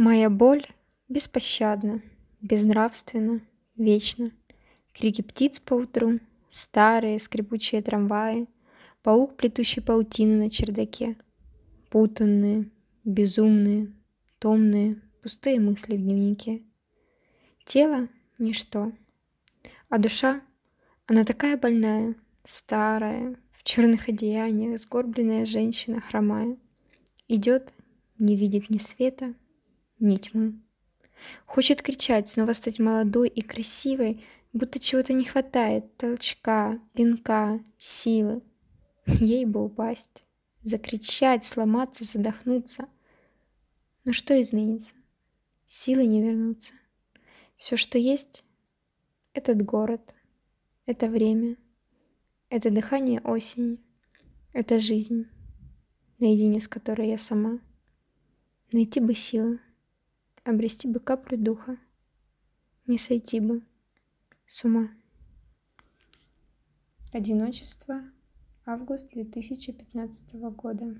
Моя боль беспощадна, безнравственна, вечна. Крики птиц по утру, старые скрипучие трамваи, Паук, плетущий паутины на чердаке. Путанные, безумные, томные, пустые мысли в дневнике. Тело — ничто, а душа, она такая больная, старая, в черных одеяниях, сгорбленная женщина хромая. Идет, не видит ни света, ни тьмы. Хочет кричать, снова стать молодой и красивой, будто чего-то не хватает, толчка, пинка, силы. Ей бы упасть, закричать, сломаться, задохнуться. Но что изменится? Силы не вернутся. Все, что есть, этот город, это время, это дыхание осени, это жизнь, наедине с которой я сама. Найти бы силы обрести бы каплю духа, не сойти бы с ума. Одиночество. Август 2015 года.